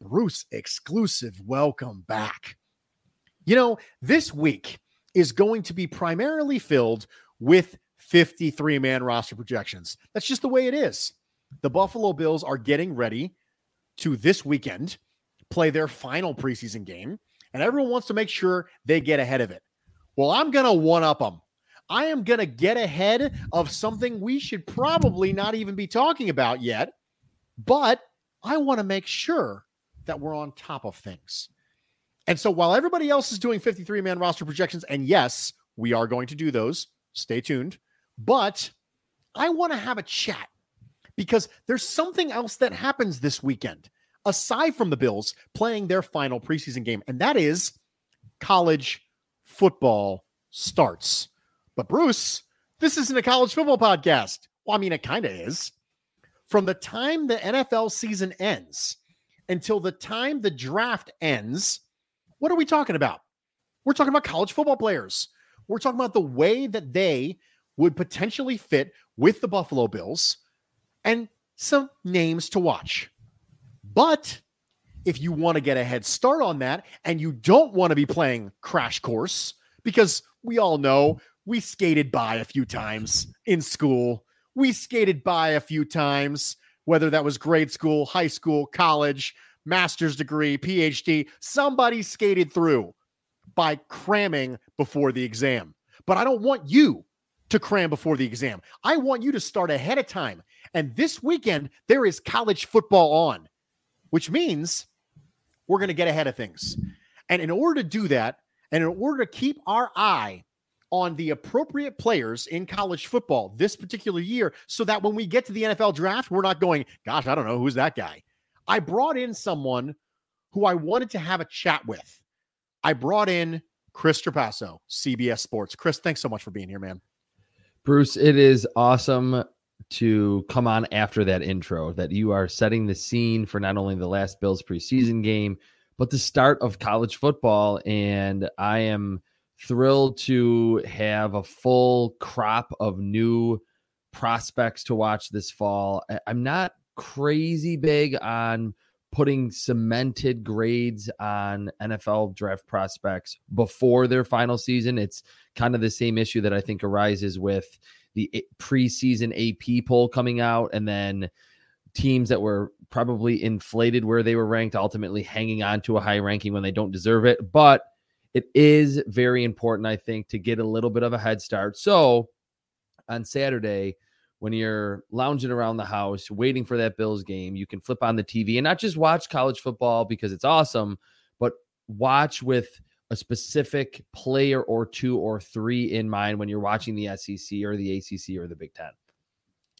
Bruce Exclusive. Welcome back. You know, this week is going to be primarily filled with 53 man roster projections. That's just the way it is. The Buffalo Bills are getting ready to this weekend play their final preseason game, and everyone wants to make sure they get ahead of it. Well, I'm going to one up them. I am going to get ahead of something we should probably not even be talking about yet, but I want to make sure that we're on top of things. And so while everybody else is doing 53 man roster projections, and yes, we are going to do those, stay tuned, but I want to have a chat because there's something else that happens this weekend aside from the Bills playing their final preseason game, and that is college football starts. But Bruce, this isn't a college football podcast. Well, I mean, it kind of is. From the time the NFL season ends until the time the draft ends, what are we talking about? We're talking about college football players. We're talking about the way that they would potentially fit with the Buffalo Bills and some names to watch. But if you want to get a head start on that and you don't want to be playing Crash Course, because we all know we skated by a few times in school, we skated by a few times, whether that was grade school, high school, college, master's degree, PhD, somebody skated through by cramming before the exam. But I don't want you to cram before the exam. I want you to start ahead of time. And this weekend, there is college football on which means we're going to get ahead of things. And in order to do that, and in order to keep our eye on the appropriate players in college football this particular year, so that when we get to the NFL draft, we're not going, gosh, I don't know who's that guy. I brought in someone who I wanted to have a chat with. I brought in Chris Trapasso, CBS Sports. Chris, thanks so much for being here, man. Bruce, it is awesome to come on after that intro that you are setting the scene for not only the last Bills preseason game, but the start of college football. And I am thrilled to have a full crop of new prospects to watch this fall. I'm not crazy big on putting cemented grades on NFL draft prospects before their final season. It's kind of the same issue that I think arises with the preseason AP poll coming out, and then teams that were probably inflated where they were ranked, ultimately hanging on to a high ranking when they don't deserve it. But it is very important, I think, to get a little bit of a head start. So on Saturday, when you're lounging around the house waiting for that Bills game, you can flip on the TV and not just watch college football because it's awesome, but watch with a specific player or two or three in mind when you're watching the SEC or the ACC or the Big Ten.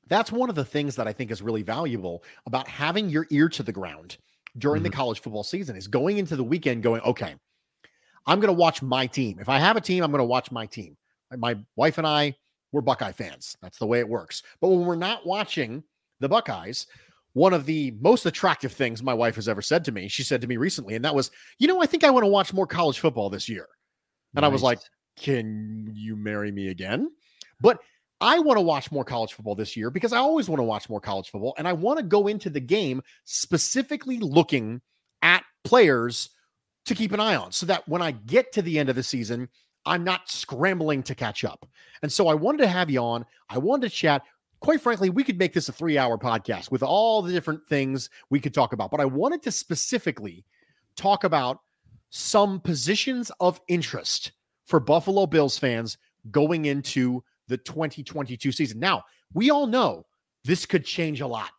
That's one of the things that I think is really valuable about having your ear to the ground during mm-hmm. the college football season is going into the weekend going, okay, I'm going to watch my team. If I have a team, I'm going to watch my team. My wife and I, we're Buckeye fans. That's the way it works. But when we're not watching the Buckeyes, one of the most attractive things my wife has ever said to me. She said to me recently, and that was, you know, I think I want to watch more college football this year. And I was like, can you marry me again? But I want to watch more college football this year because I always want to watch more college football. And I want to go into the game specifically looking at players to keep an eye on so that when I get to the end of the season, I'm not scrambling to catch up. And so I wanted to have you on. I wanted to chat. Quite frankly, we could make this a three hour podcast with all the different things we could talk about. But I wanted to specifically talk about some positions of interest for Buffalo Bills fans going into the 2022 season. Now, we all know this could change a lot.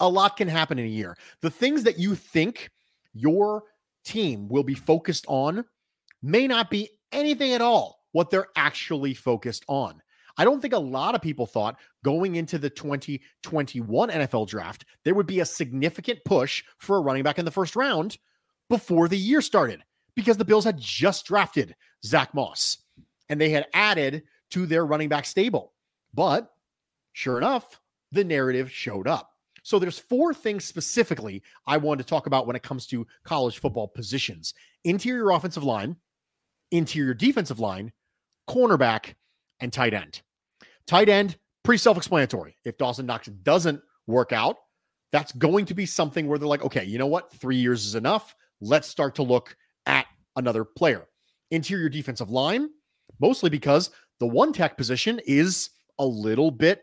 A lot can happen in a year. The things that you think your team will be focused on may not be anything at all what they're actually focused on. I don't think a lot of people thought going into the 2021 NFL draft, there would be a significant push for a running back in the first round before the year started because the Bills had just drafted Zack Moss and they had added to their running back stable. But sure enough, the narrative showed up. So there's four things specifically I wanted to talk about when it comes to college football positions. Interior offensive line, interior defensive line, cornerback, and tight end. Tight end, pretty self-explanatory. If Dawson Knox doesn't work out, that's going to be something where they're like, okay, you know what? Three years is enough. Let's start to look at another player. Interior defensive line, mostly because the one tech position is a little bit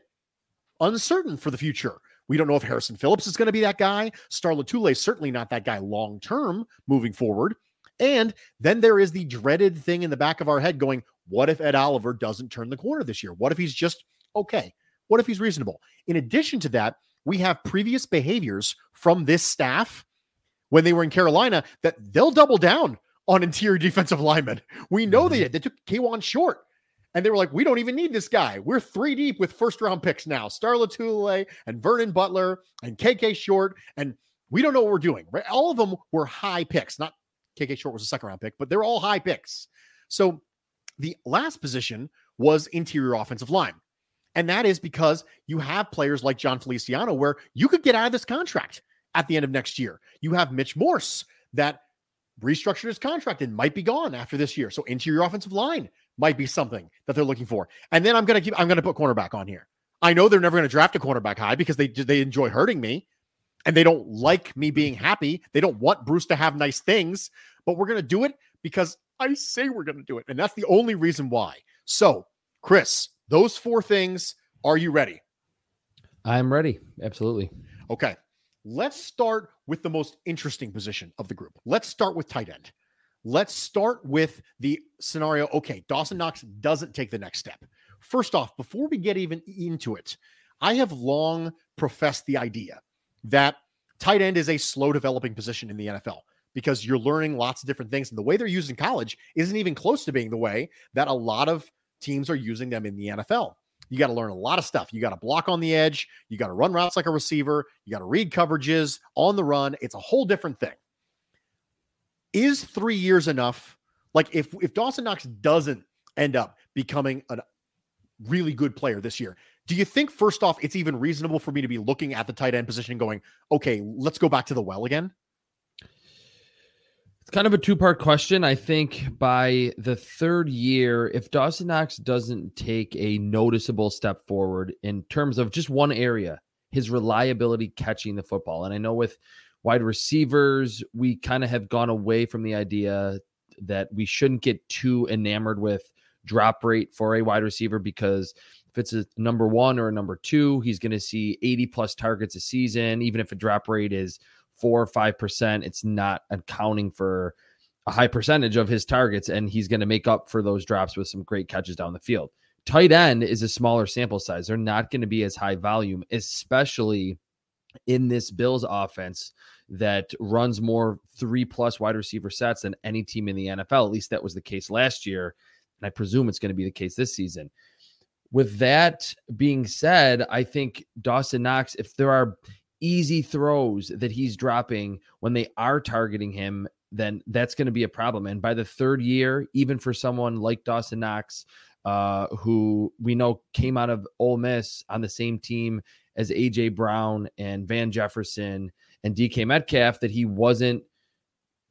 uncertain for the future. We don't know if Harrison Phillips is going to be that guy. Star Lotulelei is certainly not that guy long term moving forward. And then there is the dreaded thing in the back of our head going, what if Ed Oliver doesn't turn the corner this year? What if he's just okay? What if he's reasonable? In addition to that, we have previous behaviors from this staff when they were in Carolina that they'll double down on interior defensive linemen. We know they mm-hmm. did. They took Kawann Short and they were like, we don't even need this guy. We're three deep with first round picks now. Star Lotulelei and Vernon Butler and KK Short. And we don't know what we're doing. Right? All of them were high picks. Not KK Short was a second round pick, but they're all high picks. So the last position was interior offensive line. And that is because you have players like Jon Feliciano, where you could get out of this contract at the end of next year. You have Mitch Morse that restructured his contract and might be gone after this year. So interior offensive line might be something that they're looking for. And then I'm going to keep, I'm going to put cornerback on here. I know they're never going to draft a cornerback high because they, they enjoy hurting me and they don't like me being happy. They don't want Bruce to have nice things, but we're going to do it because I say we're going to do it. And that's the only reason why. So, Chris, those four things, are you ready? I'm ready. Absolutely. Okay. Let's start with the most interesting position of the group. Let's start with tight end. Let's start with the scenario. Okay, Dawson Knox doesn't take the next step. First off, before we get even into it, I have long professed the idea that tight end is a slow developing position in the NFL because you're learning lots of different things. And the way they're used in college isn't even close to being the way that a lot of teams are using them in the NFL. You got to learn a lot of stuff. You got to block on the edge. You got to run routes like a receiver. You got to read coverages on the run. It's a whole different thing. Is three years enough? Like if if Dawson Knox doesn't end up becoming a really good player this year, do you think first off it's even reasonable for me to be looking at the tight end position going, okay, let's go back to the well again? It's kind of a two part question. I think by the third year, if Dawson Knox doesn't take a noticeable step forward in terms of just one area, his reliability catching the football. And I know with wide receivers, we kind of have gone away from the idea that we shouldn't get too enamored with drop rate for a wide receiver because if it's a number one or a number two, he's going to see 80 plus targets a season. Even if a drop rate is four or five percent, it's not accounting for a high percentage of his targets, and he's going to make up for those drops with some great catches down the field. Tight end is a smaller sample size. They're not going to be as high volume, especially in this Bills offense that runs more three plus wide receiver sets than any team in the NFL. At least that was the case last year. And I presume it's going to be the case this season. With that being said, I think Dawson Knox, if there are easy throws that he's dropping when they are targeting him, then that's going to be a problem. And by the third year, even for someone like Dawson Knox, uh, who we know came out of Ole Miss on the same team as AJ Brown and Van Jefferson and DK Metcalf, that he wasn't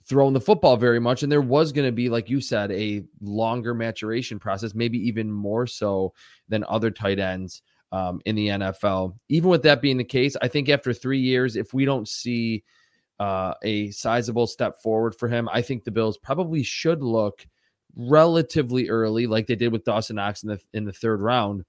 throwing the football very much. And there was going to be, like you said, a longer maturation process, maybe even more so than other tight ends um, in the NFL. Even with that being the case, I think after three years, if we don't see uh, a sizable step forward for him, I think the Bills probably should look relatively early, like they did with Dawson Knox in the in the third round,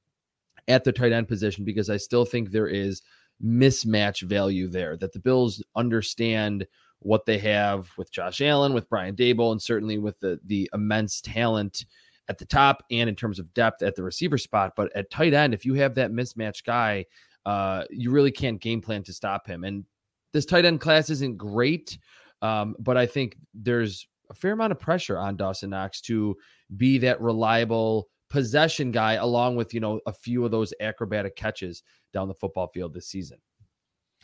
at the tight end position, because I still think there is mismatch value there. That the Bills understand what they have with Josh Allen, with Brian Daboll, and certainly with the the immense talent at the top and in terms of depth at the receiver spot. But at tight end, if you have that mismatch guy, uh, you really can't game plan to stop him. And this tight end class isn't great, um, but I think there's a fair amount of pressure on Dawson Knox to be that reliable possession guy, along with you know a few of those acrobatic catches down the football field this season.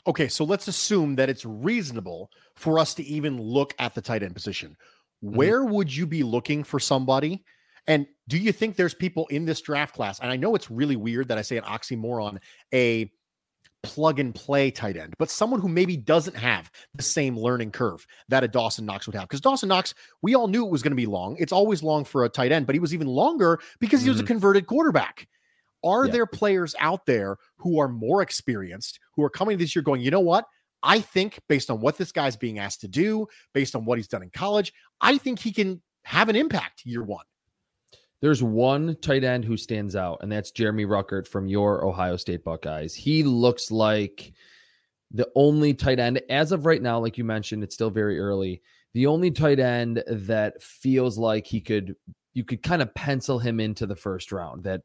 Okay, so let's assume that it's reasonable for us to even look at the tight end position. Mm-hmm. Where would you be looking for somebody and do you think there's people in this draft class? And I know it's really weird that I say an oxymoron, a plug and play tight end, but someone who maybe doesn't have the same learning curve that a Dawson Knox would have. Because Dawson Knox, we all knew it was going to be long. It's always long for a tight end, but he was even longer because he was mm-hmm. a converted quarterback. Are yeah. there players out there who are more experienced, who are coming this year going, you know what? I think based on what this guy's being asked to do, based on what he's done in college, I think he can have an impact year one. There's one tight end who stands out, and that's Jeremy Ruckert from your Ohio State Buckeyes. He looks like the only tight end, as of right now, like you mentioned, it's still very early. The only tight end that feels like he could, you could kind of pencil him into the first round. That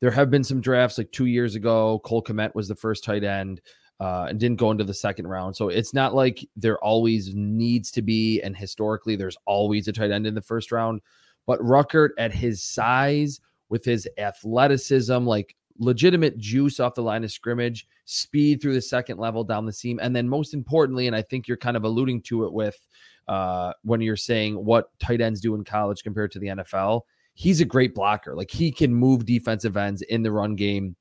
there have been some drafts like two years ago. Cole Kmet was the first tight end. Uh, and didn't go into the second round. So it's not like there always needs to be, and historically, there's always a tight end in the first round. But Ruckert at his size, with his athleticism, like legitimate juice off the line of scrimmage, speed through the second level down the seam, and then most importantly, and I think you're kind of alluding to it with uh, when you're saying what tight ends do in college compared to the NFL. He's a great blocker. Like he can move defensive ends in the run game.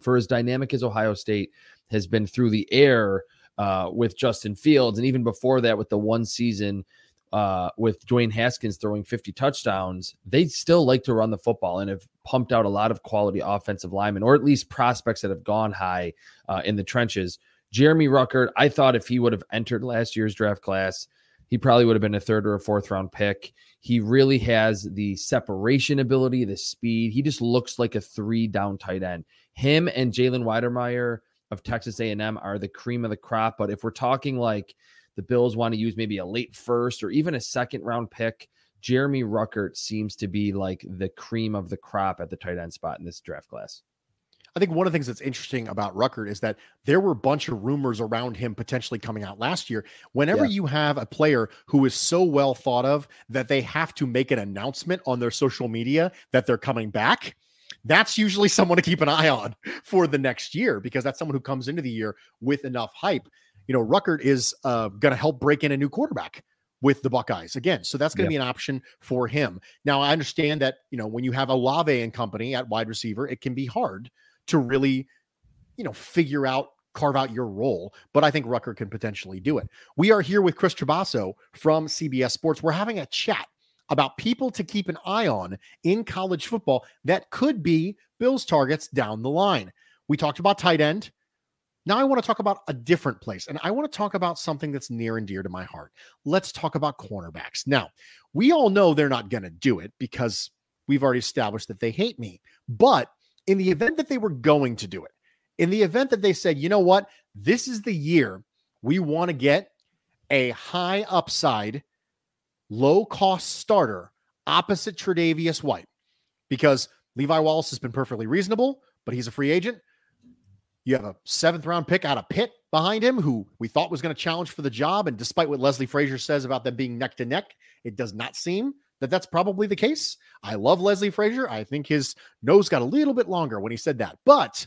For as dynamic as Ohio State has been through the air uh, with Justin Fields, and even before that with the one season uh, with Dwayne Haskins throwing 50 touchdowns, they still like to run the football and have pumped out a lot of quality offensive linemen, or at least prospects that have gone high uh, in the trenches. Jeremy Ruckert, I thought if he would have entered last year's draft class, he probably would have been a third or a fourth round pick. He really has the separation ability, the speed. He just looks like a three down tight end. Him and Jalen Wydermyer of Texas A&M are the cream of the crop. But if we're talking like the Bills want to use maybe a late first or even a second round pick. Jeremy Ruckert seems to be like the cream of the crop at the tight end spot in this draft class. I think one of the things that's interesting about Ruckert is that there were a bunch of rumors around him potentially coming out last year. Whenever yeah. you have a player who is so well thought of that they have to make an announcement on their social media that they're coming back, that's usually someone to keep an eye on for the next year because that's someone who comes into the year with enough hype you know, Ruckert is uh, going to help break in a new quarterback with the Buckeyes again. So that's going to be an option for him. Now, I understand that, you know, when you have Olave and company at wide receiver, it can be hard to really, you know, figure out, carve out your role. But I think Ruckert can potentially do it. We are here with Chris Trapasso from CBS Sports. We're having a chat about people to keep an eye on in college football that could be Bills targets down the line. We talked about tight end. Now, I want to talk about a different place, and I want to talk about something that's near and dear to my heart. Let's talk about cornerbacks. Now, we all know they're not going to do it because we've already established that they hate me. But in the event that they were going to do it, in the event that they said, you know what, this is the year we want to get a high upside, low cost starter opposite Tre'Davious White, because Levi Wallace has been perfectly reasonable, but he's a free agent. You have a seventh round pick out of Pitt behind him, who we thought was going to challenge for the job. And despite what Leslie Frazier says about them being neck to neck, it does not seem that that's probably the case. I love Leslie Frazier. I think his nose got a little bit longer when he said that. But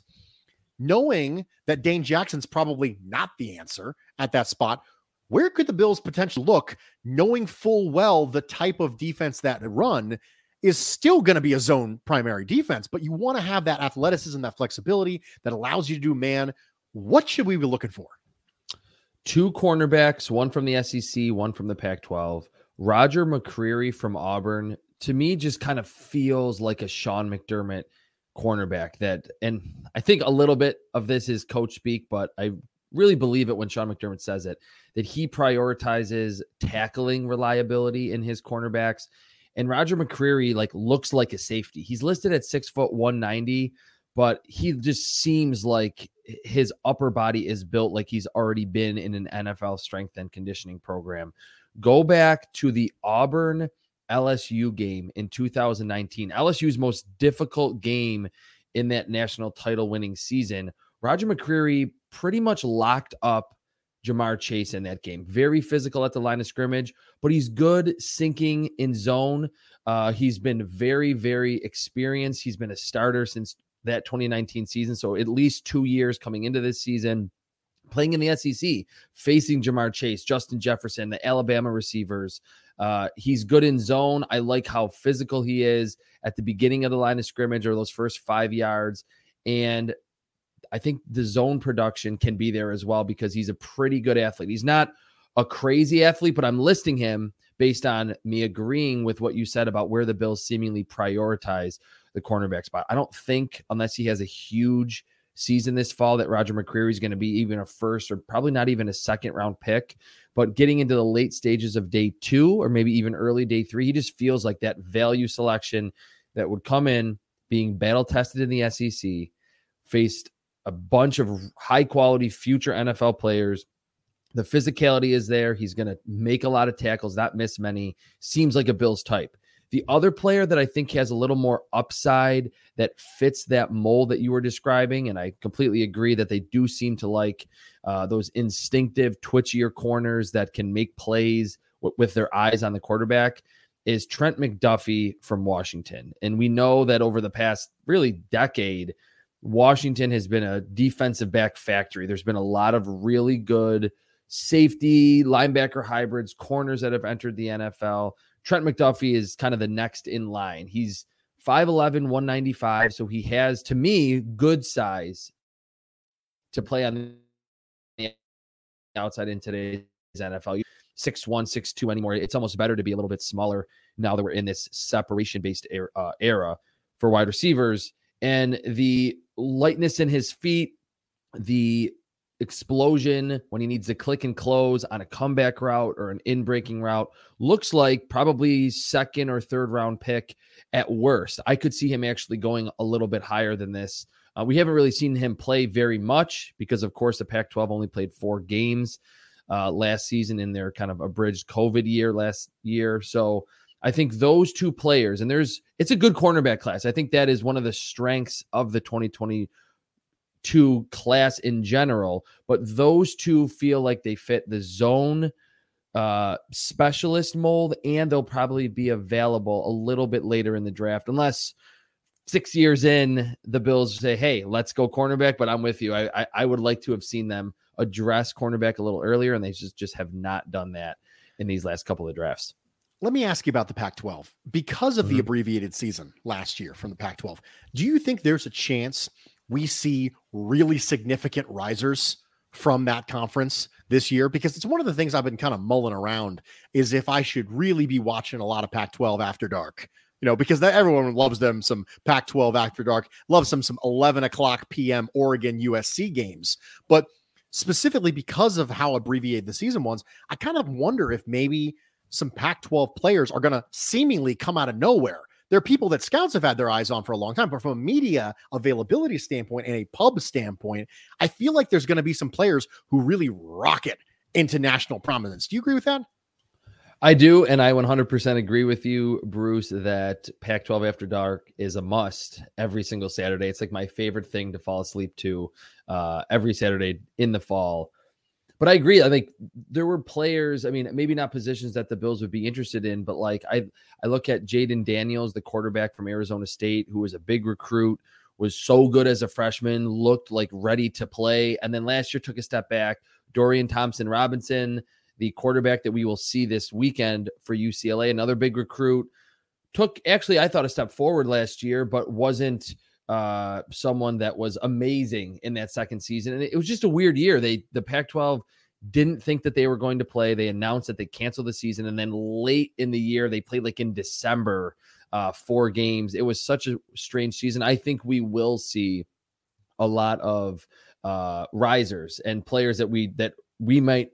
knowing that Dane Jackson's probably not the answer at that spot, where could the Bills potentially look, knowing full well the type of defense that run is still going to be a zone primary defense, but you want to have that athleticism, that flexibility that allows you to do man. What should we be looking for? two cornerbacks, one from the SEC, one from the Pac 12. Roger McCreary from Auburn, to me, just kind of feels like a Sean McDermott cornerback that, and I think a little bit of this is coach speak, but I really believe it when Sean McDermott says it that he prioritizes tackling reliability in his cornerbacks. And Roger McCreary like looks like a safety. He's listed at six foot 190, but he just seems like his upper body is built like he's already been in an NFL strength and conditioning program. Go back to the Auburn LSU game in 2019, LSU's most difficult game in that national title winning season. Roger McCreary pretty much locked up Ja'Marr Chase in that game. Very physical at the line of scrimmage, but he's good sinking in zone. Uh, he's been very, very experienced. He's been a starter since that 2019 season. So at least two years coming into this season, playing in the SEC, facing Ja'Marr Chase, Justin Jefferson, the Alabama receivers. Uh, he's good in zone. I like how physical he is at the beginning of the line of scrimmage or those first five yards. And I think the zone production can be there as well because he's a pretty good athlete. He's not a crazy athlete, but I'm listing him based on me agreeing with what you said about where the Bills seemingly prioritize the cornerback spot. I don't think, unless he has a huge season this fall, that Roger McCreary is going to be even a first or probably not even a second round pick. But getting into the late stages of day two or maybe even early day three, he just feels like that value selection that would come in being battle tested in the SEC, faced a bunch of high quality future NFL players. The physicality is there. He's going to make a lot of tackles, not miss many. Seems like a Bills type. The other player that I think has a little more upside that fits that mold that you were describing, and I completely agree that they do seem to like uh, those instinctive, twitchier corners that can make plays w- with their eyes on the quarterback, is Trent McDuffie from Washington. And we know that over the past really decade, Washington has been a defensive back factory. There's been a lot of really good safety, linebacker hybrids, corners that have entered the NFL. Trent McDuffie is kind of the next in line. He's 5'11, 195. So he has, to me, good size to play on the outside in today's NFL. Six one, six two anymore. It's almost better to be a little bit smaller now that we're in this separation based era, uh, era for wide receivers. And the lightness in his feet, the explosion when he needs to click and close on a comeback route or an in breaking route looks like probably second or third round pick at worst. I could see him actually going a little bit higher than this. Uh, we haven't really seen him play very much because, of course, the Pac 12 only played four games uh, last season in their kind of abridged COVID year last year. So I think those two players, and there's it's a good cornerback class. I think that is one of the strengths of the 2022 class in general. But those two feel like they fit the zone uh, specialist mold, and they'll probably be available a little bit later in the draft, unless six years in the Bills say, "Hey, let's go cornerback." But I'm with you. I, I, I would like to have seen them address cornerback a little earlier, and they just just have not done that in these last couple of drafts let me ask you about the Pac 12. Because of mm-hmm. the abbreviated season last year from the Pac 12, do you think there's a chance we see really significant risers from that conference this year? Because it's one of the things I've been kind of mulling around is if I should really be watching a lot of Pac 12 after dark. You know, because that, everyone loves them some Pac 12 after dark, loves them some 11 o'clock p.m. Oregon USC games. But specifically because of how abbreviated the season was, I kind of wonder if maybe some Pac 12 players are going to seemingly come out of nowhere. They're people that scouts have had their eyes on for a long time, but from a media availability standpoint and a pub standpoint, I feel like there's going to be some players who really rocket into national prominence. Do you agree with that? I do, and I 100% agree with you, Bruce, that Pac 12 After Dark is a must every single Saturday. It's like my favorite thing to fall asleep to uh, every Saturday in the fall. But I agree. I think there were players. I mean, maybe not positions that the Bills would be interested in, but like I, I look at Jayden Daniels, the quarterback from Arizona State, who was a big recruit, was so good as a freshman, looked like ready to play, and then last year took a step back. Dorian Thompson Robinson, the quarterback that we will see this weekend for UCLA, another big recruit, took actually I thought a step forward last year, but wasn't uh, someone that was amazing in that second season. And it was just a weird year. They the Pac-12 didn't think that they were going to play. They announced that they canceled the season, and then late in the year, they played like in December, uh, four games. It was such a strange season. I think we will see a lot of uh, risers and players that we that we might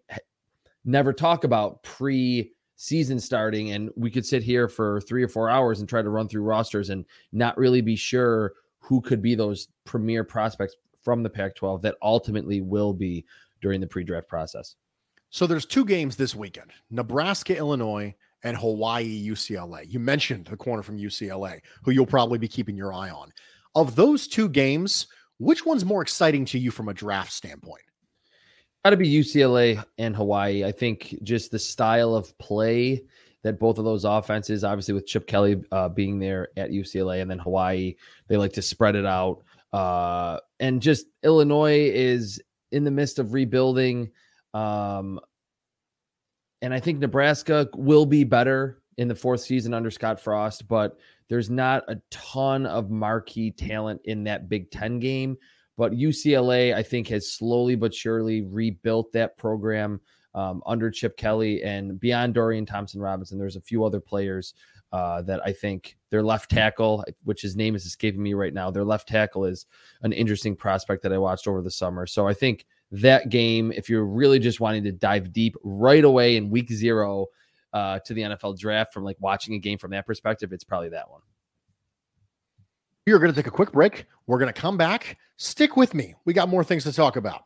never talk about pre season starting and we could sit here for 3 or 4 hours and try to run through rosters and not really be sure who could be those premier prospects from the Pac-12 that ultimately will be during the pre-draft process. So there's two games this weekend. Nebraska, Illinois and Hawaii UCLA. You mentioned the corner from UCLA who you'll probably be keeping your eye on. Of those two games, which one's more exciting to you from a draft standpoint? Got to be UCLA and Hawaii. I think just the style of play that both of those offenses, obviously with Chip Kelly uh, being there at UCLA and then Hawaii, they like to spread it out. Uh, and just Illinois is in the midst of rebuilding. Um, and I think Nebraska will be better in the fourth season under Scott Frost, but there's not a ton of marquee talent in that Big Ten game. But UCLA, I think, has slowly but surely rebuilt that program um, under Chip Kelly and beyond Dorian Thompson Robinson. There's a few other players uh, that I think their left tackle, which his name is escaping me right now, their left tackle is an interesting prospect that I watched over the summer. So I think that game, if you're really just wanting to dive deep right away in week zero uh, to the NFL draft from like watching a game from that perspective, it's probably that one. We are going to take a quick break. We're going to come back. Stick with me. We got more things to talk about.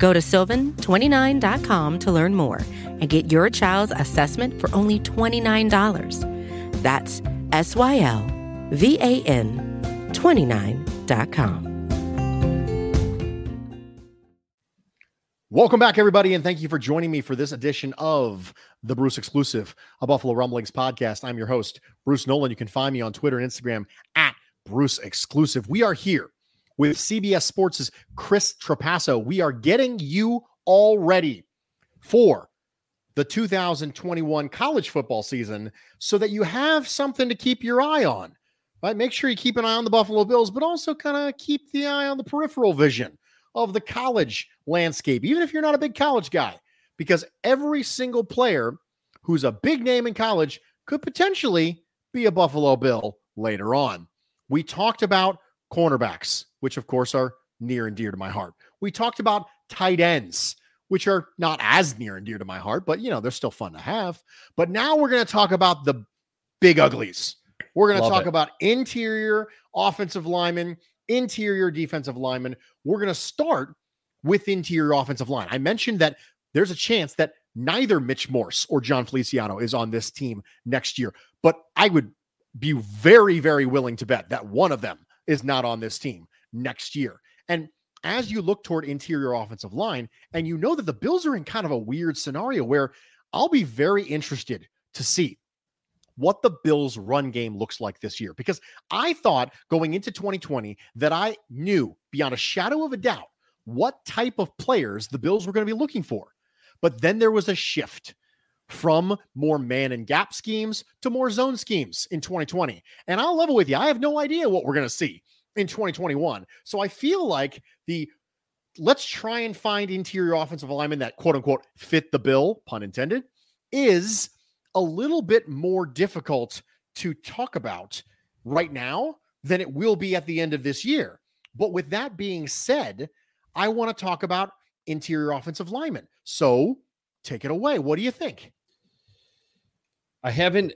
Go to sylvan29.com to learn more and get your child's assessment for only $29. That's S Y L V A N 29.com. Welcome back, everybody, and thank you for joining me for this edition of the Bruce Exclusive, a Buffalo Rumblings podcast. I'm your host, Bruce Nolan. You can find me on Twitter and Instagram at Bruce Exclusive. We are here with CBS Sports' Chris Trapasso. We are getting you all ready for the 2021 college football season so that you have something to keep your eye on. Right? Make sure you keep an eye on the Buffalo Bills, but also kind of keep the eye on the peripheral vision of the college landscape, even if you're not a big college guy, because every single player who's a big name in college could potentially be a Buffalo Bill later on. We talked about cornerbacks, which of course are near and dear to my heart. We talked about tight ends, which are not as near and dear to my heart, but you know, they're still fun to have. But now we're going to talk about the big uglies. We're going to talk it. about interior offensive linemen, interior defensive linemen. We're going to start with interior offensive line. I mentioned that there's a chance that neither Mitch Morse or Jon Feliciano is on this team next year, but I would be very, very willing to bet that one of them is not on this team next year. And as you look toward interior offensive line, and you know that the Bills are in kind of a weird scenario where I'll be very interested to see what the Bills' run game looks like this year. Because I thought going into 2020 that I knew beyond a shadow of a doubt what type of players the Bills were going to be looking for. But then there was a shift from more man and gap schemes to more zone schemes in 2020. And I'll level with you, I have no idea what we're going to see in 2021. So I feel like the let's try and find interior offensive alignment that quote unquote fit the bill, pun intended, is a little bit more difficult to talk about right now than it will be at the end of this year. But with that being said, I want to talk about interior offensive linemen. So take it away. What do you think? I haven't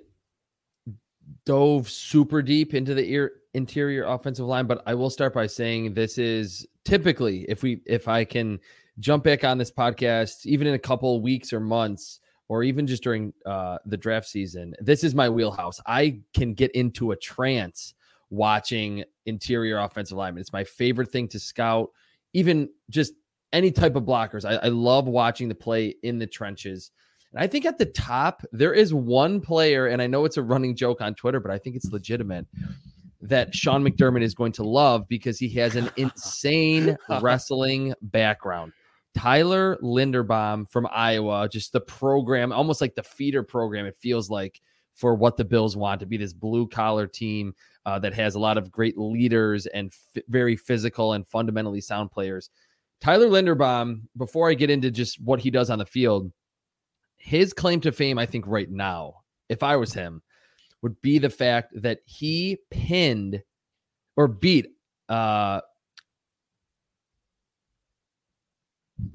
dove super deep into the ear, interior offensive line, but I will start by saying this is typically if we if I can jump back on this podcast, even in a couple weeks or months, or even just during uh, the draft season, this is my wheelhouse. I can get into a trance watching interior offensive linemen. It's my favorite thing to scout, even just any type of blockers. I, I love watching the play in the trenches. And I think at the top, there is one player, and I know it's a running joke on Twitter, but I think it's legitimate that Sean McDermott is going to love because he has an insane wrestling background. Tyler Linderbaum from Iowa, just the program, almost like the feeder program, it feels like for what the Bills want to be this blue collar team uh, that has a lot of great leaders and f- very physical and fundamentally sound players. Tyler Linderbaum, before I get into just what he does on the field, his claim to fame, I think, right now, if I was him, would be the fact that he pinned or beat uh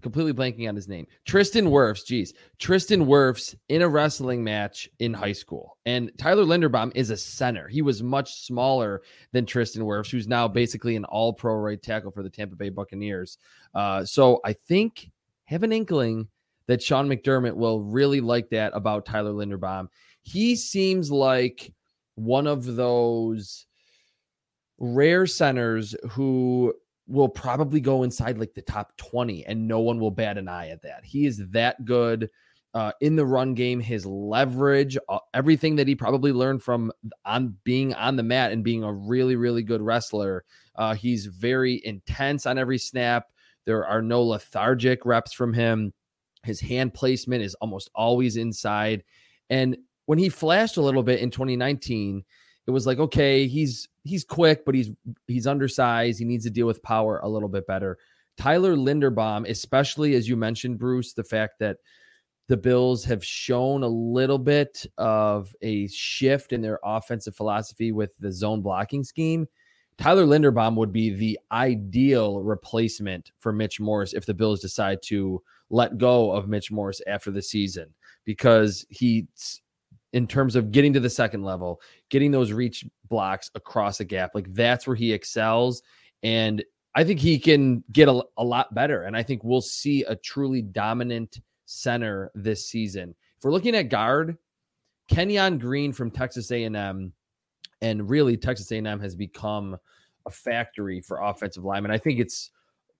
completely blanking on his name. Tristan Wirfs, geez. Tristan Wirfs in a wrestling match in high school. And Tyler Linderbaum is a center. He was much smaller than Tristan Wirfs, who's now basically an all pro right tackle for the Tampa Bay Buccaneers. Uh, so I think have an inkling that Sean McDermott will really like that about Tyler Linderbaum. He seems like one of those rare centers who will probably go inside like the top 20 and no one will bat an eye at that. He is that good uh, in the run game, his leverage, uh, everything that he probably learned from on being on the mat and being a really, really good wrestler. Uh, he's very intense on every snap. There are no lethargic reps from him. His hand placement is almost always inside. And when he flashed a little bit in 2019, it was like, okay, he's he's quick, but he's he's undersized. He needs to deal with power a little bit better. Tyler Linderbaum, especially as you mentioned, Bruce, the fact that the Bills have shown a little bit of a shift in their offensive philosophy with the zone blocking scheme. Tyler Linderbaum would be the ideal replacement for Mitch Morse if the Bills decide to let go of Mitch Morse after the season because he's in terms of getting to the second level, getting those reach blocks across a gap, like that's where he excels. And I think he can get a, a lot better. And I think we'll see a truly dominant center this season. If we're looking at guard, Kenyon Green from Texas A&M, and really Texas A&M has become a factory for offensive linemen. I think it's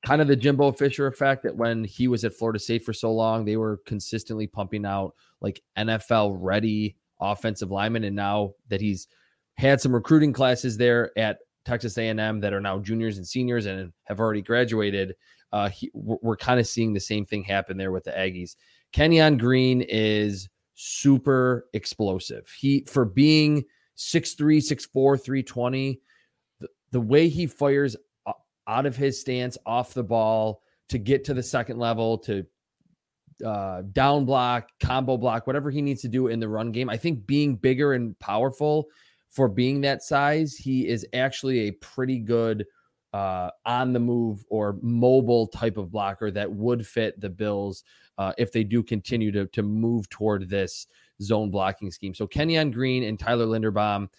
kind of the Jimbo Fisher effect that when he was at Florida State for so long, they were consistently pumping out like NFL ready offensive linemen, and now that he's had some recruiting classes there at Texas A&M that are now juniors and seniors and have already graduated, uh, he, we're, kind of seeing the same thing happen there with the Aggies. Kenyon Green is super explosive. He for being 6'3, 6'4, 320, the, the way he fires out of his stance off the ball to get to the second level to uh, down block, combo block, whatever he needs to do in the run game. I think being bigger and powerful for being that size, he is actually a pretty good uh, on the move or mobile type of blocker that would fit the Bills uh, if they do continue to, to move toward this zone blocking scheme. So Kenyon Green and Tyler Linderbaum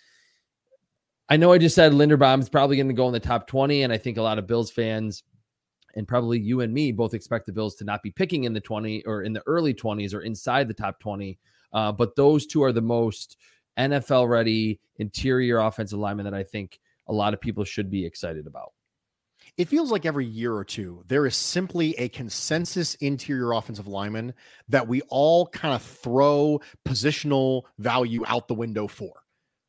I know I just said Linderbaum is probably going to go in the top 20, and I think a lot of Bills fans and probably you and me both expect the Bills to not be picking in the 20 or in the early 20s or inside the top 20. Uh, but those two are the most NFL ready interior offensive linemen that I think a lot of people should be excited about. It feels like every year or two, there is simply a consensus interior offensive lineman that we all kind of throw positional value out the window for.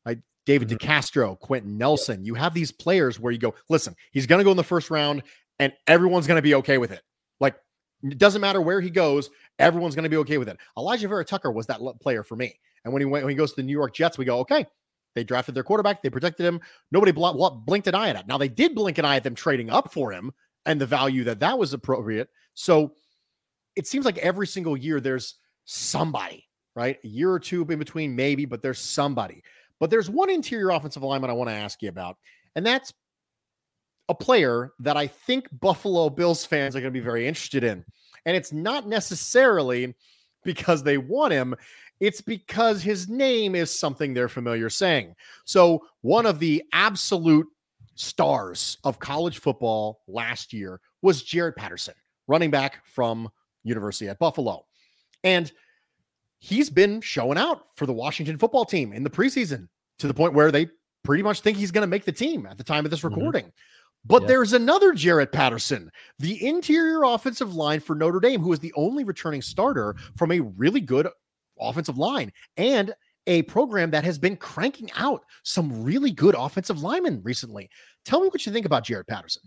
Like David mm-hmm. DeCastro, Quenton Nelson. You have these players where you go, listen, he's going to go in the first round and everyone's going to be okay with it. Like, it doesn't matter where he goes, everyone's going to be okay with it. Elijah Vera-Tucker was that player for me. And when he went, when he goes to the New York Jets, we go, okay, they drafted their quarterback, they protected him. Nobody bl- bl- blinked an eye at it. Now they did blink an eye at them trading up for him and the value that that was appropriate. So it seems like every single year there's somebody, right? A year or two in between, maybe, but there's somebody. But there's one interior offensive lineman I want to ask you about, and that's a player that I think Buffalo Bills fans are going to be very interested in. And it's not necessarily because they want him, It's because his name is something they're familiar saying. So, one of the absolute stars of college football last year was Jaret Patterson, running back from University at Buffalo. And he's been showing out for the Washington football team in the preseason to the point where they pretty much think he's going to make the team at the time of this Mhm. recording. But Yeah. there's another Jarrett Patterson, the interior offensive line for Notre Dame, who is the only returning starter from a really good offensive line and a program that has been cranking out some really good offensive linemen recently. Tell me what you think about Jarrett Patterson.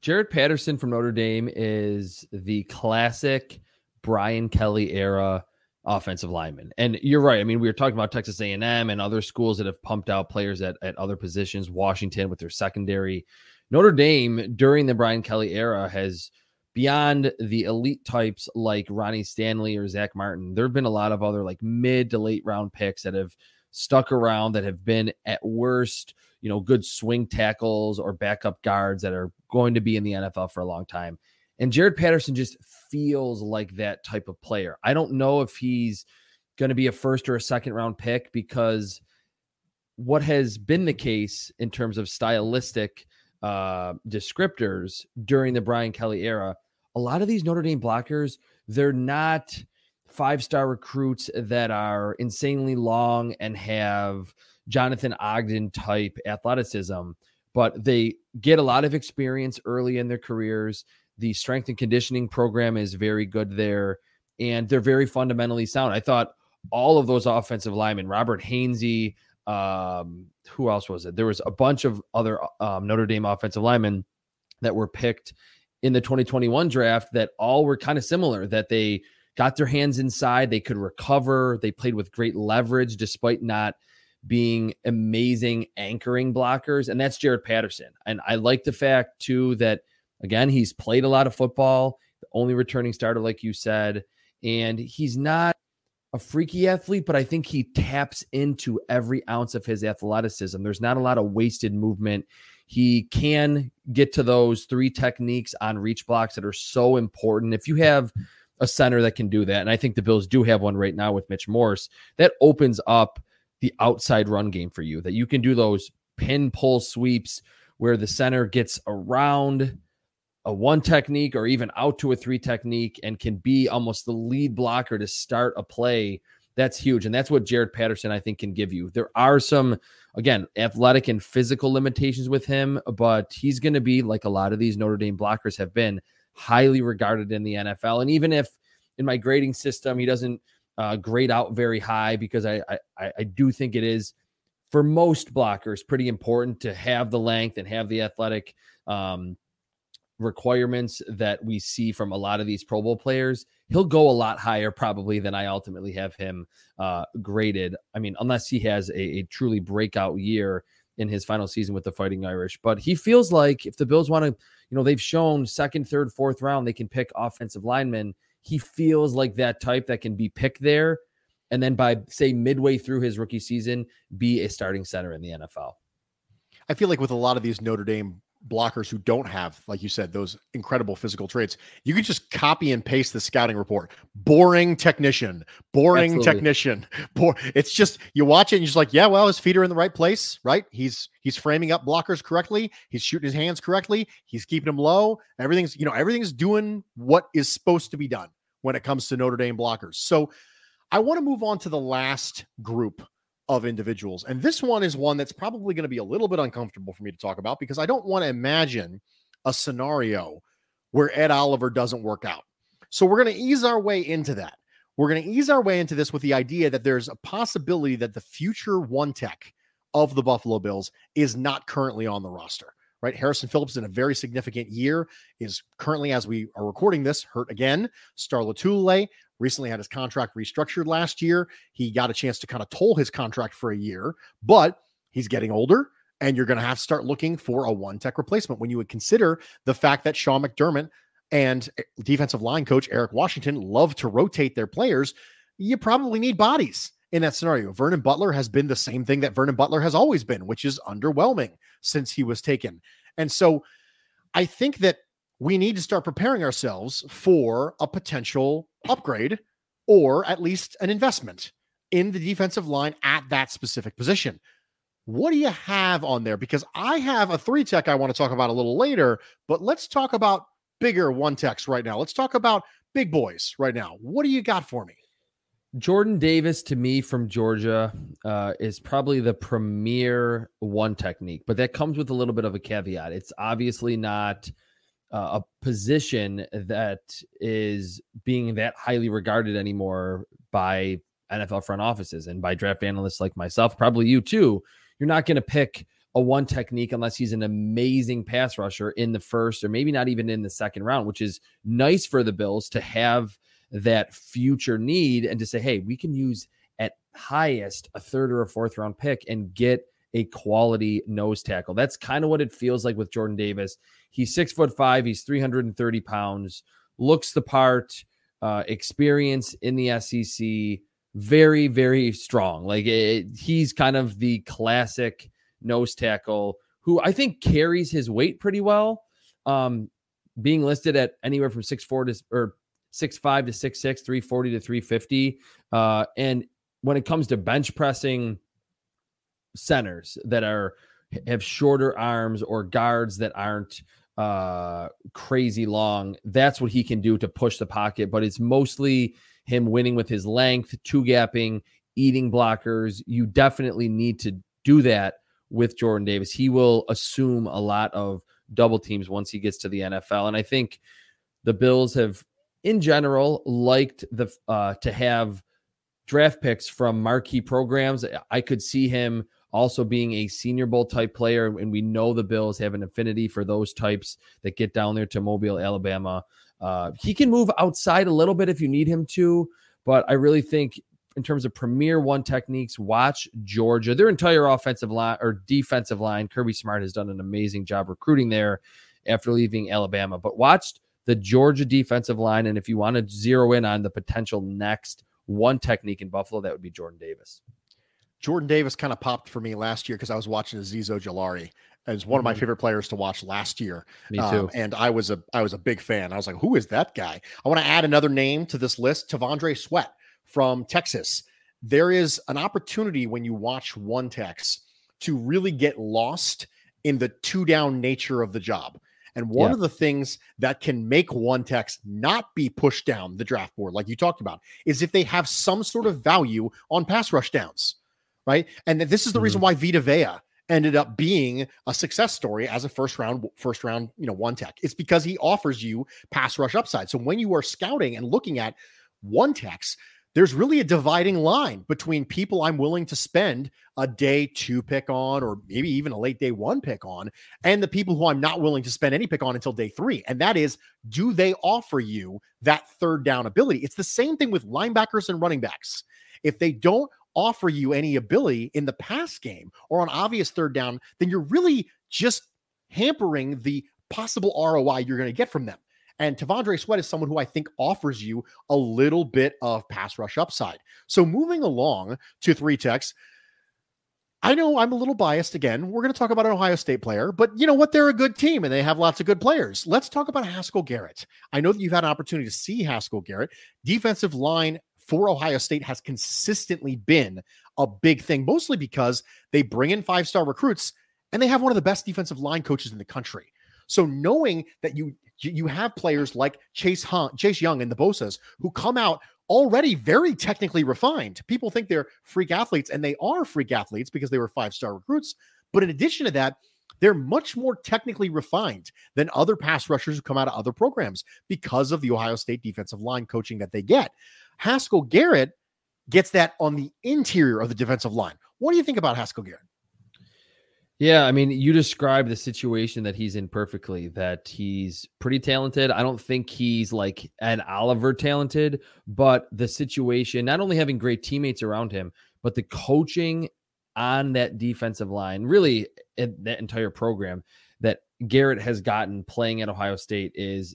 Jarrett Patterson from Notre Dame is the classic Brian Kelly era offensive lineman. And you're right. I mean, we were talking about Texas A&M and other schools that have pumped out players at, at other positions, Washington with their secondary. Notre Dame during the Brian Kelly era has beyond the elite types like Ronnie Stanley or Zack Martin. There have been a lot of other like mid to late round picks that have stuck around that have been at worst, you know, good swing tackles or backup guards that are going to be in the NFL for a long time. And Jarrett Patterson just feels like that type of player. I don't know if he's going to be a first or a second round pick because what has been the case in terms of stylistic uh, descriptors during the Brian Kelly era, a lot of these Notre Dame blockers, they're not five star recruits that are insanely long and have Jonathan Ogden type athleticism, but they get a lot of experience early in their careers. The strength and conditioning program is very good there, and they're very fundamentally sound. I thought all of those offensive linemen, Robert Hainsey, um, who else was it? There was a bunch of other um, Notre Dame offensive linemen that were picked in the 2021 draft that all were kind of similar, that they got their hands inside, they could recover, they played with great leverage despite not being amazing anchoring blockers. And that's Jarrett Patterson. And I like the fact, too, that again, he's played a lot of football, the only returning starter, like you said, and he's not a freaky athlete, but I think he taps into every ounce of his athleticism. There's not a lot of wasted movement. He can get to those three techniques on reach blocks that are so important. If you have a center that can do that, and I think the Bills do have one right now with Mitch Morse, that opens up the outside run game for you, that you can do those pin pull sweeps where the center gets around a one technique or even out to a three technique and can be almost the lead blocker to start a play. That's huge. And that's what Jarrett Patterson, I think, can give you. There are some, again, athletic and physical limitations with him, but he's going to be like a lot of these Notre Dame blockers have been highly regarded in the NFL. And even if in my grading system, he doesn't uh, grade out very high because I, I, I do think it is for most blockers pretty important to have the length and have the athletic um, requirements that we see from a lot of these Pro Bowl players, he'll go a lot higher probably than I ultimately have him uh, graded. I mean, unless he has a, a, truly breakout year in his final season with the Fighting Irish. But he feels like if the Bills want to, you know, they've shown second, third, fourth round, they can pick offensive linemen. He feels like that type that can be picked there. And then by say midway through his rookie season, be a starting center in the NFL. I feel like with a lot of these Notre Dame blockers who don't have, like you said, those incredible physical traits, you can just copy and paste the scouting report. Boring technician, boring Absolutely. technician. Poor. It's just you watch it and you're just like, yeah, well, his feet are in the right place, right? He's he's framing up blockers correctly. He's shooting his hands correctly. He's keeping them low. Everything's you know everything's doing what is supposed to be done when it comes to Notre Dame blockers. So I want to move on to the last group of individuals. And this one is one that's probably going to be a little bit uncomfortable for me to talk about because I don't want to imagine a scenario where Ed Oliver doesn't work out. So we're going to ease our way into that. We're going to ease our way into this with the idea that there's a possibility that the future one tech of the Buffalo Bills is not currently on the roster. Right, Harrison Phillips in a very significant year is currently, as we are recording this, hurt again. Star Latule recently had his contract restructured last year. He got a chance to kind of toll his contract for a year, but he's getting older. And you're going to have to start looking for a one tech replacement when you would consider the fact that Sean McDermott and eh, defensive line coach Eric Washington love to rotate their players. You probably need bodies in that scenario. Vernon Butler has been the same thing that Vernon Butler has always been, which is underwhelming since he was taken. And so I think that we need to start preparing ourselves for a potential upgrade or at least an investment in the defensive line at that specific position. What do you have on there? Because I have a three tech I want to talk about a little later, but let's talk about bigger one techs right now. Let's talk about big boys right now. What do you got for me? Jordan Davis to me from Georgia uh, is probably the premier one technique, but that comes with a little bit of a caveat. It's obviously not uh, a position that is being that highly regarded anymore by NFL front offices and by draft analysts like myself, probably you too. You're not going to pick a one technique unless he's an amazing pass rusher in the first or maybe not even in the second round, which is nice for the Bills to have that future need and to say, hey, we can use at highest a third or a fourth round pick and get a quality nose tackle. That's kind of what it feels like with Jordan Davis. He's six foot five, he's 330 pounds, looks the part, uh, experience in the SEC, very, very strong. Like it, he's kind of the classic nose tackle who I think carries his weight pretty well. Um, being listed at anywhere from six four to or six five to six six, 340 to 350. Uh, and when it comes to bench pressing centers that are have shorter arms or guards that aren't uh crazy long, that's what he can do to push the pocket. But it's mostly him winning with his length, two gapping, eating blockers. You definitely need to do that with Jordan Davis. He will assume a lot of double teams once he gets to the NFL. And I think the Bills have in general liked the uh, to have draft picks from marquee programs. I could see him also being a senior bowl type player and we know the bills have an affinity for those types that get down there to mobile alabama uh, he can move outside a little bit if you need him to but i really think in terms of premier one techniques watch georgia their entire offensive line or defensive line kirby smart has done an amazing job recruiting there after leaving alabama but watched the Georgia defensive line. And if you want to zero in on the potential next one technique in Buffalo, that would be Jordan Davis. Jordan Davis kind of popped for me last year because I was watching Azeez Ojulari as one of my mm-hmm. favorite players to watch last year. Me too. Um, and I was a I was a big fan. I was like, who is that guy? I want to add another name to this list, T'Vondre Sweat from Texas. There is an opportunity when you watch one techs to really get lost in the two down nature of the job. And one yeah. of the things that can make one techs not be pushed down the draft board, like you talked about, is if they have some sort of value on pass rush downs, right? And this is the mm-hmm. reason why Vita Vea ended up being a success story as a first round first round you know one tech it's because he offers you pass rush upside so when you are scouting and looking at one techs there's really a dividing line between people I'm willing to spend a day two pick on, or maybe even a late day one pick on, and the people who I'm not willing to spend any pick on until day three. And that is, do they offer you that third down ability? It's the same thing with linebackers and running backs. If they don't offer you any ability in the pass game or on obvious third down, then you're really just hampering the possible ROI you're going to get from them. And T'Vondre Sweat is someone who I think offers you a little bit of pass rush upside. So moving along to three techs. I know I'm a little biased again. We're going to talk about an Ohio State player, but you know what? They're a good team and they have lots of good players. Let's talk about Haskell Garrett. I know that you've had an opportunity to see Haskell Garrett. Defensive line for Ohio State has consistently been a big thing, mostly because they bring in five star recruits and they have one of the best defensive line coaches in the country. So knowing that you you have players like Chase Hunt, Chase Young, and the Bosa's who come out already very technically refined. People think they're freak athletes, and they are freak athletes because they were five star recruits. But in addition to that, they're much more technically refined than other pass rushers who come out of other programs because of the Ohio State defensive line coaching that they get. Haskell Garrett gets that on the interior of the defensive line. What do you think about Haskell Garrett? Yeah, I mean, you described the situation that he's in perfectly. That he's pretty talented. I don't think he's like an Oliver talented, but the situation, not only having great teammates around him, but the coaching on that defensive line, really eh, that entire program that Garrett has gotten playing at Ohio State is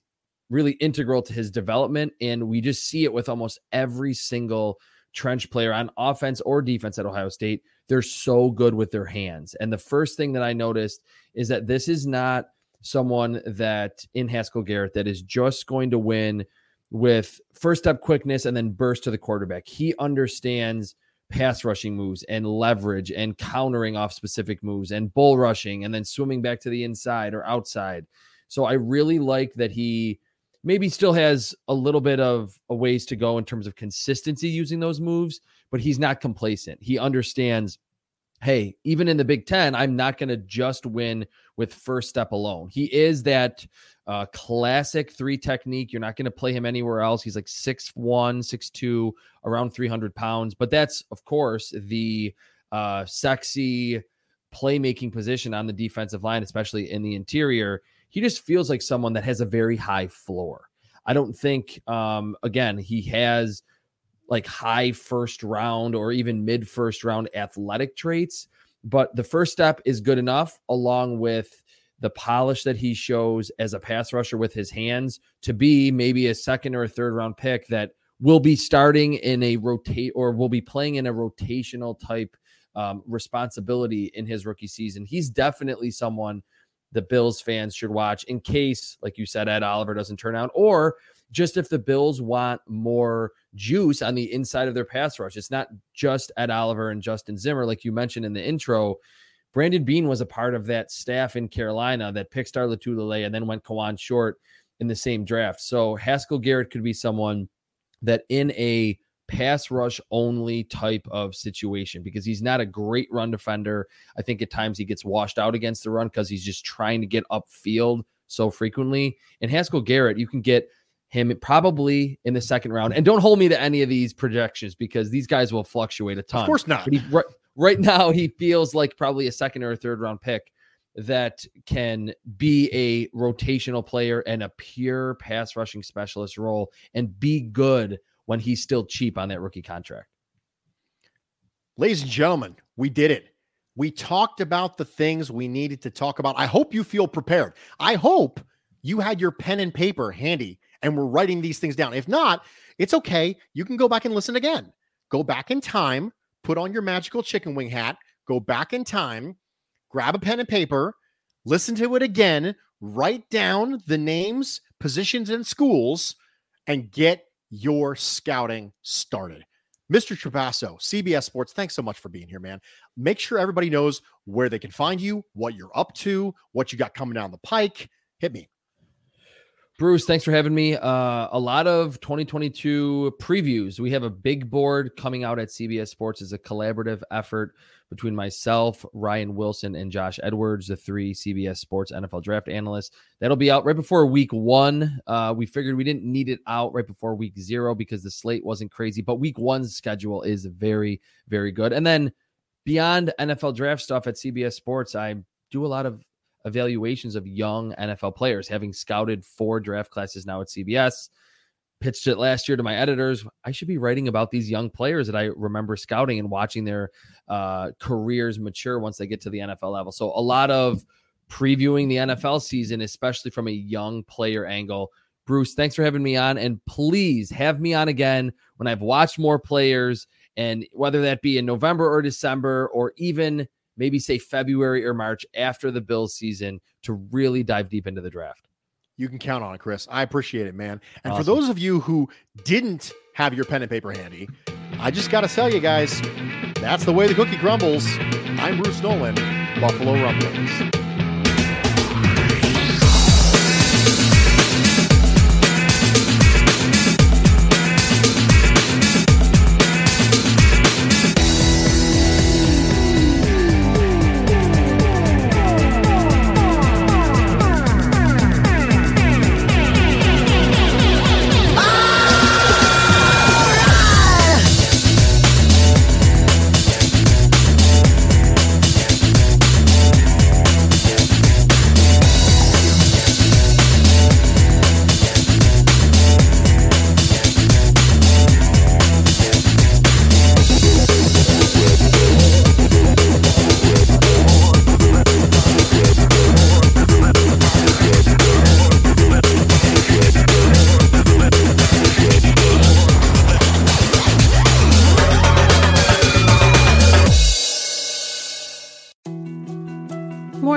really integral to his development. And we just see it with almost every single trench player on offense or defense at Ohio State. They're so good with their hands. And the first thing that I noticed is that this is not someone that in Haskell Garrett that is just going to win with first step quickness and then burst to the quarterback. He understands pass rushing moves and leverage and countering off specific moves and bull rushing and then swimming back to the inside or outside. So I really like that he maybe still has a little bit of a ways to go in terms of consistency using those moves, but he's not complacent. He understands hey, even in the Big Ten, I'm not going to just win with first step alone. He is that uh, classic three technique. You're not going to play him anywhere else. He's like six one, six two, around 300 pounds. But that's, of course, the uh, sexy playmaking position on the defensive line, especially in the interior. He just feels like someone that has a very high floor. I don't think, um, again, he has like high first round or even mid first round athletic traits. But the first step is good enough, along with the polish that he shows as a pass rusher with his hands, to be maybe a second or a third round pick that will be starting in a rotate or will be playing in a rotational type um, responsibility in his rookie season. He's definitely someone the Bills fans should watch in case, like you said, Ed Oliver doesn't turn out, or just if the Bills want more juice on the inside of their pass rush. It's not just Ed Oliver and Justin Zimmer, like you mentioned in the intro. Brandon Beane was a part of that staff in Carolina that picked Star Lotulelei and then went Kawann Short in the same draft. So Haskell Garrett could be someone that in a pass rush only type of situation because he's not a great run defender. I think at times he gets washed out against the run because he's just trying to get upfield so frequently. And Haskell Garrett, you can get him probably in the second round. And don't hold me to any of these projections because these guys will fluctuate a ton. Of course not. But he, right, right now, he feels like probably a second or a third round pick that can be a rotational player and a pure pass rushing specialist role and be good when he's still cheap on that rookie contract. Ladies and gentlemen, we did it. We talked about the things we needed to talk about. I hope you feel prepared. I hope you had your pen and paper handy and we're writing these things down. If not, it's okay. You can go back and listen again. Go back in time, put on your magical chicken wing hat, go back in time, grab a pen and paper, listen to it again, write down the names, positions, and schools, and get your scouting started. Mr. Trapasso, CBS Sports, thanks so much for being here, man. Make sure everybody knows where they can find you, what you're up to, what you got coming down the pike. Hit me. Bruce, thanks for having me. Uh, a lot of 2022 previews. We have a big board coming out at CBS Sports as a collaborative effort between myself, Ryan Wilson, and Josh Edwards, the three CBS Sports NFL draft analysts. That'll be out right before week one. Uh, we figured we didn't need it out right before week zero because the slate wasn't crazy, but week one's schedule is very, very good. And then beyond NFL draft stuff at CBS Sports, I do a lot of evaluations of young NFL players, having scouted four draft classes now at CBS. Pitched it last year to my editors. I should be writing about these young players that I remember scouting and watching their uh, careers mature once they get to the NFL level. So, a lot of previewing the NFL season, especially from a young player angle. Bruce, thanks for having me on. And please have me on again when I've watched more players, and whether that be in November or December, or even maybe say February or March after the Bills season to really dive deep into the draft. You can count on it, Chris. I appreciate it, man. And awesome. for those of you who didn't have your pen and paper handy, I just got to tell you guys, that's the way the cookie crumbles. I'm Bruce Nolan, Buffalo Rumblings.